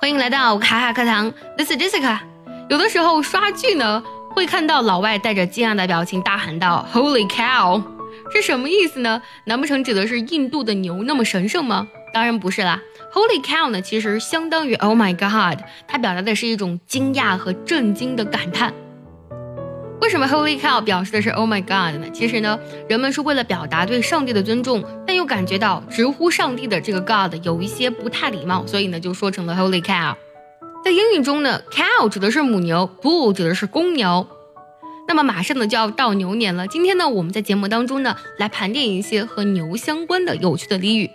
欢迎来到卡卡课堂，This is Jessica。有的时候刷剧呢，会看到老外带着惊讶的表情大喊道 “Holy cow”，是什么意思呢？难不成指的是印度的牛那么神圣吗？当然不是啦。Holy cow 呢，其实相当于 Oh my God，它表达的是一种惊讶和震惊的感叹。为什么 Holy cow 表示的是 Oh my God 呢？其实呢，人们是为了表达对上帝的尊重，但又感觉到直呼上帝的这个 God 有一些不太礼貌，所以呢就说成了 Holy cow。在英语中呢，cow 指的是母牛，bull 指的是公牛。那么马上呢就要到牛年了，今天呢我们在节目当中呢来盘点一些和牛相关的有趣的俚语。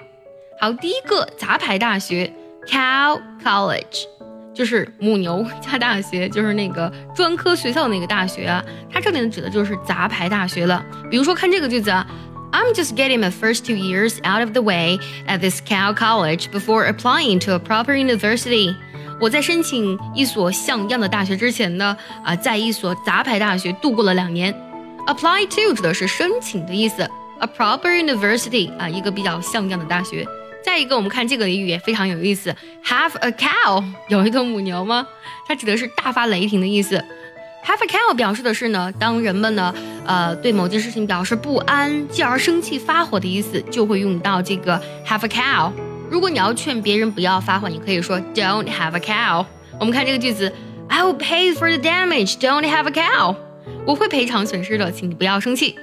好，第一个杂牌大学，cow college。就是母牛加大学，就是那个专科学校那个大学啊，它这里呢指的就是杂牌大学了。比如说看这个句子啊，I'm just getting my first two years out of the way at this cow college before applying to a proper university。我在申请一所像样的大学之前呢，啊，在一所杂牌大学度过了两年。Apply to 指的是申请的意思，a proper university 啊，一个比较像样的大学。再一个，我们看这个俚语也非常有意思，have a cow，有一头母牛吗？它指的是大发雷霆的意思。have a cow 表示的是呢，当人们呢，呃，对某件事情表示不安，继而生气发火的意思，就会用到这个 have a cow。如果你要劝别人不要发火，你可以说 don't have a cow。我们看这个句子，I will pay for the damage，don't have a cow。我会赔偿损失的，请你不要生气。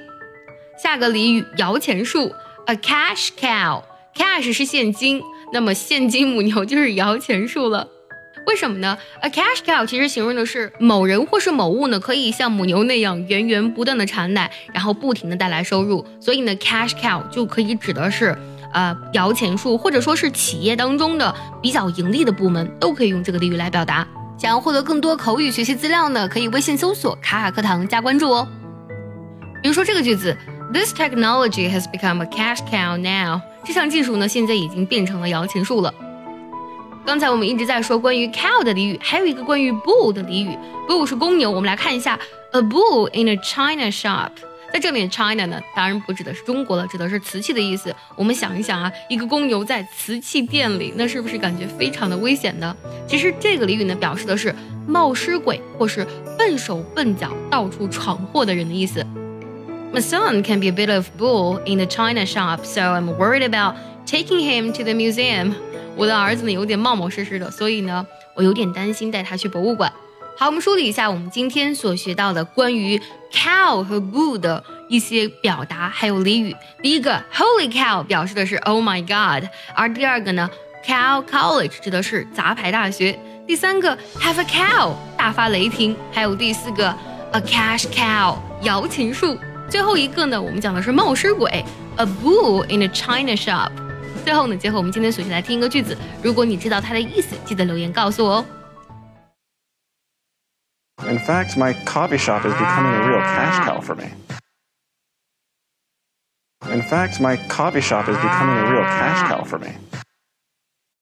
下个俚语摇钱树，a cash cow。Cash 是现金，那么现金母牛就是摇钱树了。为什么呢？A cash cow 其实形容的是某人或是某物呢，可以像母牛那样源源不断的产奶，然后不停的带来收入。所以呢，cash cow 就可以指的是呃摇钱树，或者说是企业当中的比较盈利的部门，都可以用这个俚语来表达。想要获得更多口语学习资料呢，可以微信搜索卡卡课堂加关注哦。比如说这个句子。This technology has become a cash cow now。这项技术呢，现在已经变成了摇钱树了。刚才我们一直在说关于 cow 的俚语，还有一个关于 bull 的俚语。bull 是公牛，我们来看一下 a bull in a china shop。在这里，china 呢，当然不指的是中国了，指的是瓷器的意思。我们想一想啊，一个公牛在瓷器店里，那是不是感觉非常的危险呢？其实这个俚语呢，表示的是冒失鬼或是笨手笨脚、到处闯祸的人的意思。My son can be a bit of bull in the china shop, so I'm worried about taking him to the museum. 我的儿子呢有点冒冒失失的，所以呢我有点担心带他去博物馆。好，我们梳理一下我们今天所学到的关于 cow 和 bull 的一些表达还有俚语。第一个 Holy cow 表示的是 Oh my God，而第二个呢 Cow College 指的是杂牌大学。第三个 Have a cow 大发雷霆，还有第四个 A cash cow 摇钱树。 最后一个呢，我们讲的是冒失鬼，a bull in a china shop。最后呢，结合我们今天所学来听一个句子，如果你知道它的意思，记得留言告诉我哦。In fact, my coffee shop is becoming a real cash cow for me. In fact, my coffee shop is becoming a real cash cow for me.